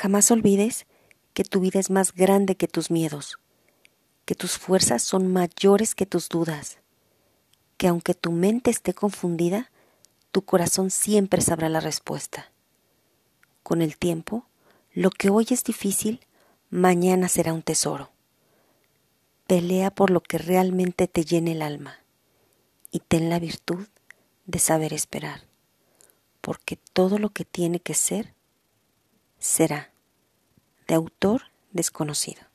Jamás olvides que tu vida es más grande que tus miedos, que tus fuerzas son mayores que tus dudas, que aunque tu mente esté confundida, tu corazón siempre sabrá la respuesta. Con el tiempo, lo que hoy es difícil, mañana será un tesoro. Pelea por lo que realmente te llene el alma y ten la virtud de saber esperar, porque todo lo que tiene que ser, será. De autor desconocido.